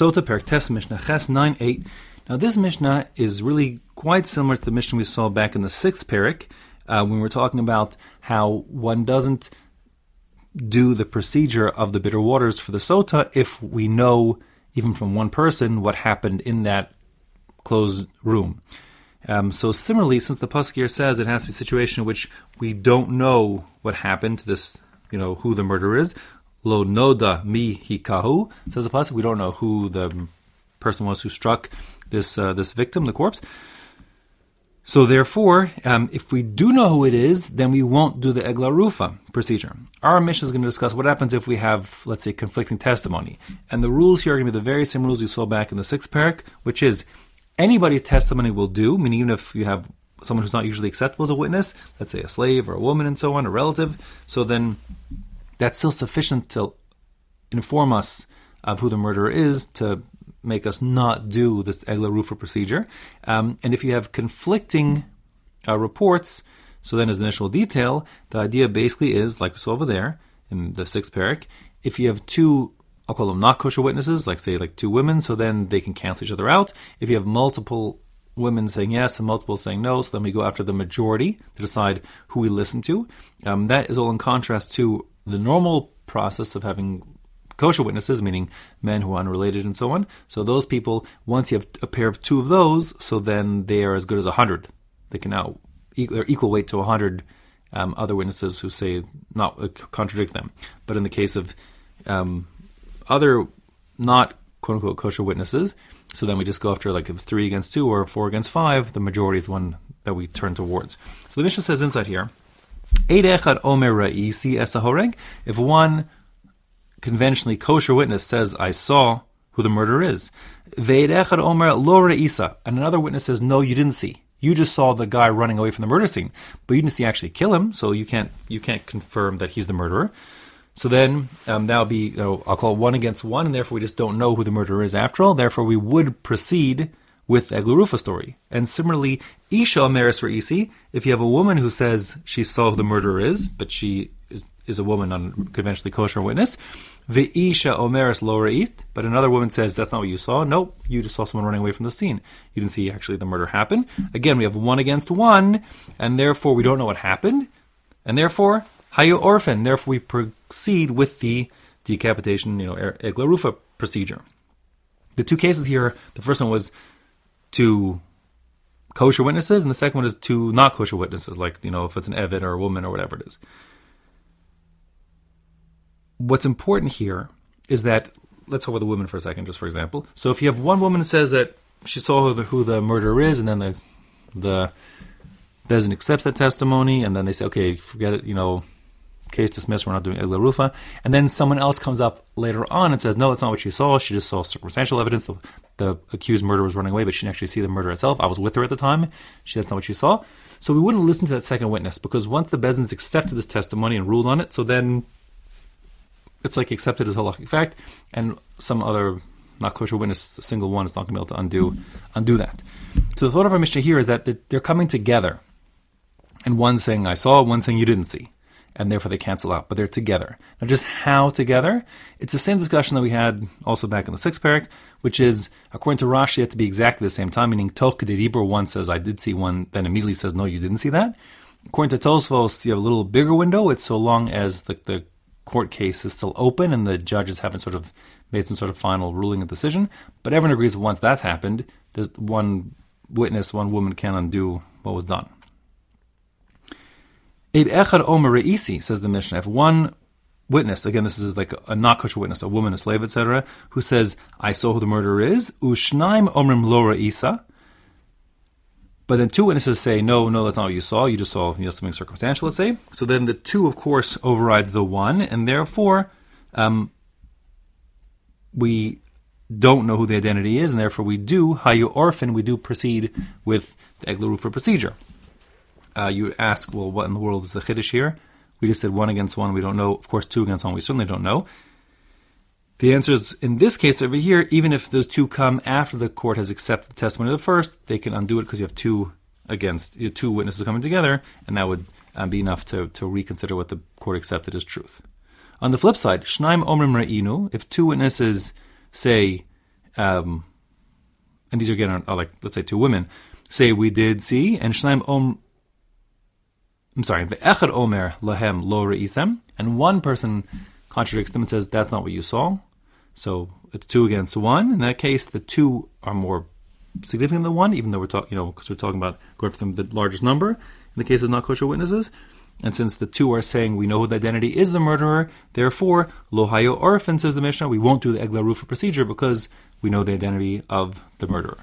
Sota Perik Tes Mishnah Ches 9 8. Now, this Mishnah is really quite similar to the Mishnah we saw back in the sixth Perik uh, when we were talking about how one doesn't do the procedure of the bitter waters for the Sota if we know, even from one person, what happened in that closed room. Um, so similarly, since the here says it has to be a situation in which we don't know what happened to this, you know, who the murderer is, lo noda mi hikahu, says the pasuk, we don't know who the person was who struck this uh, this victim, the corpse. So therefore, um, if we do know who it is, then we won't do the egla rufa procedure. Our Mishnah is going to discuss what happens if we have, let's say, conflicting testimony. And the rules here are going to be the very same rules we saw back in the sixth parak, which is anybody's testimony will do, meaning even if you have someone who's not usually acceptable as a witness, let's say a slave or a woman and so on, a relative, so then that's still sufficient to inform us of who the murderer is to make us not do this Egla Rufa procedure. Um, and if you have conflicting uh, reports, so then as initial detail, the idea basically is, like we saw over there in the sixth parak, if you have two, I'll call them not kosher witnesses, like say like two women, so then they can cancel each other out. If you have multiple women saying yes and multiple saying no, so then we go after the majority to decide who we listen to. Um, that is all in contrast to the normal process of having kosher witnesses, meaning men who are unrelated and so on. So those people, once you have a pair of two of those, so then they are as good as a hundred. They can now they're equal weight to a hundred um, other witnesses who say not uh, contradict them. But in the case of um, other not quote unquote kosher witnesses, so then we just go after like if three against two or four against five, the majority is one that we turn towards. So the Mishnah says inside here, if one conventionally kosher witness says, I saw who the murderer is. And another witness says, no, you didn't see. You just saw the guy running away from the murder scene, but you didn't see actually kill him, so you can't you can't confirm that he's the murderer. So then um, that'll be you know, I'll call one against one, and therefore we just don't know who the murderer is after all. Therefore, we would proceed with Eglarufa story. And similarly, Isha Meris Reisi, if you have a woman who says she saw who the murderer is, but she is, a woman on conventionally kosher witness, Ve'isha omeres lo reit, but another woman says that's not what you saw. Nope, you just saw someone running away from the scene. You didn't see actually the murder happen. Again, we have one against one, and therefore we don't know what happened, and therefore hayu orfin. Therefore, we proceed with the decapitation, you know, eglarufa procedure. The two cases here, the first one was to kosher witnesses, and the second one is to not kosher witnesses, like you know, if it's an evid or a woman or whatever it is what's important here is that let's talk about the woman for a second, just for example. So if you have one woman that says that she saw who the, who the murderer is, and then the the Beis Din accepts that testimony, and then they say, okay, forget it, you know, case dismissed, we're not doing Egla Rufa. And then someone else comes up later on and says, no, that's not what she saw. She just saw circumstantial evidence. The, the accused murderer was running away, but she didn't actually see the murder itself. I was with her at the time. She, that's not what she saw. So we wouldn't listen to that second witness because once the Beis Din's accepted this testimony and ruled on it, so then it's like accepted as halachic fact, and some other not kosher witness, a single one, is not going to be able to undo undo that. So the thought of our Mishnah here is that they're coming together, and one saying I saw, one saying you didn't see, and therefore they cancel out, but they're together. Now, just how together? It's the same discussion that we had also back in the sixth parak, which is according to Rashi, it to be exactly the same time, meaning Toch Kedibur, one says I did see one, then immediately says no, you didn't see that. According to Tosfos, you have a little bigger window. It's so long as the, the court case is still open and the judges haven't sort of made some sort of final ruling and decision. But everyone agrees once that's happened, there's one witness, one woman can undo what was done. Eid echad omer reisi, says the Mishnah. If one witness, again, this is like a not kosher witness, a woman, a slave, etc., who says, I saw who the murderer is, ushnaim omrim lo reisa, but then two witnesses say, no, no, that's not what you saw. You just saw you know, something circumstantial, let's say. So then the two, of course, overrides the one, and therefore um, we don't know who the identity is, and therefore we do, hayu orfin, we do proceed with the Eglarufa procedure. Uh, you ask, well, what in the world is the Chiddush here? We just said one against one, we don't know. Of course, two against one, we certainly don't know. The answer is in this case over here, even if those two come after the court has accepted the testimony of the first, they can undo it because you have two against two witnesses coming together, and that would um, be enough to, to reconsider what the court accepted as truth. On the flip side, Shnaim Omrim Re'inu, if two witnesses say um, and these are again are like let's say two women say we did see, and Shnaim Om. I'm sorry, the Echad Omer Lahem Lo Re'isem, and one person contradicts them and says that's not what you saw. So it's two against one. In that case, the two are more significant than one, even though we're talking, you know, because we're talking about going for the largest number. In the case of not kosher witnesses, and since the two are saying we know who the identity is the murderer, therefore, lohayo orfin says the Mishnah, we won't do the egla rufa procedure because we know the identity of the murderer.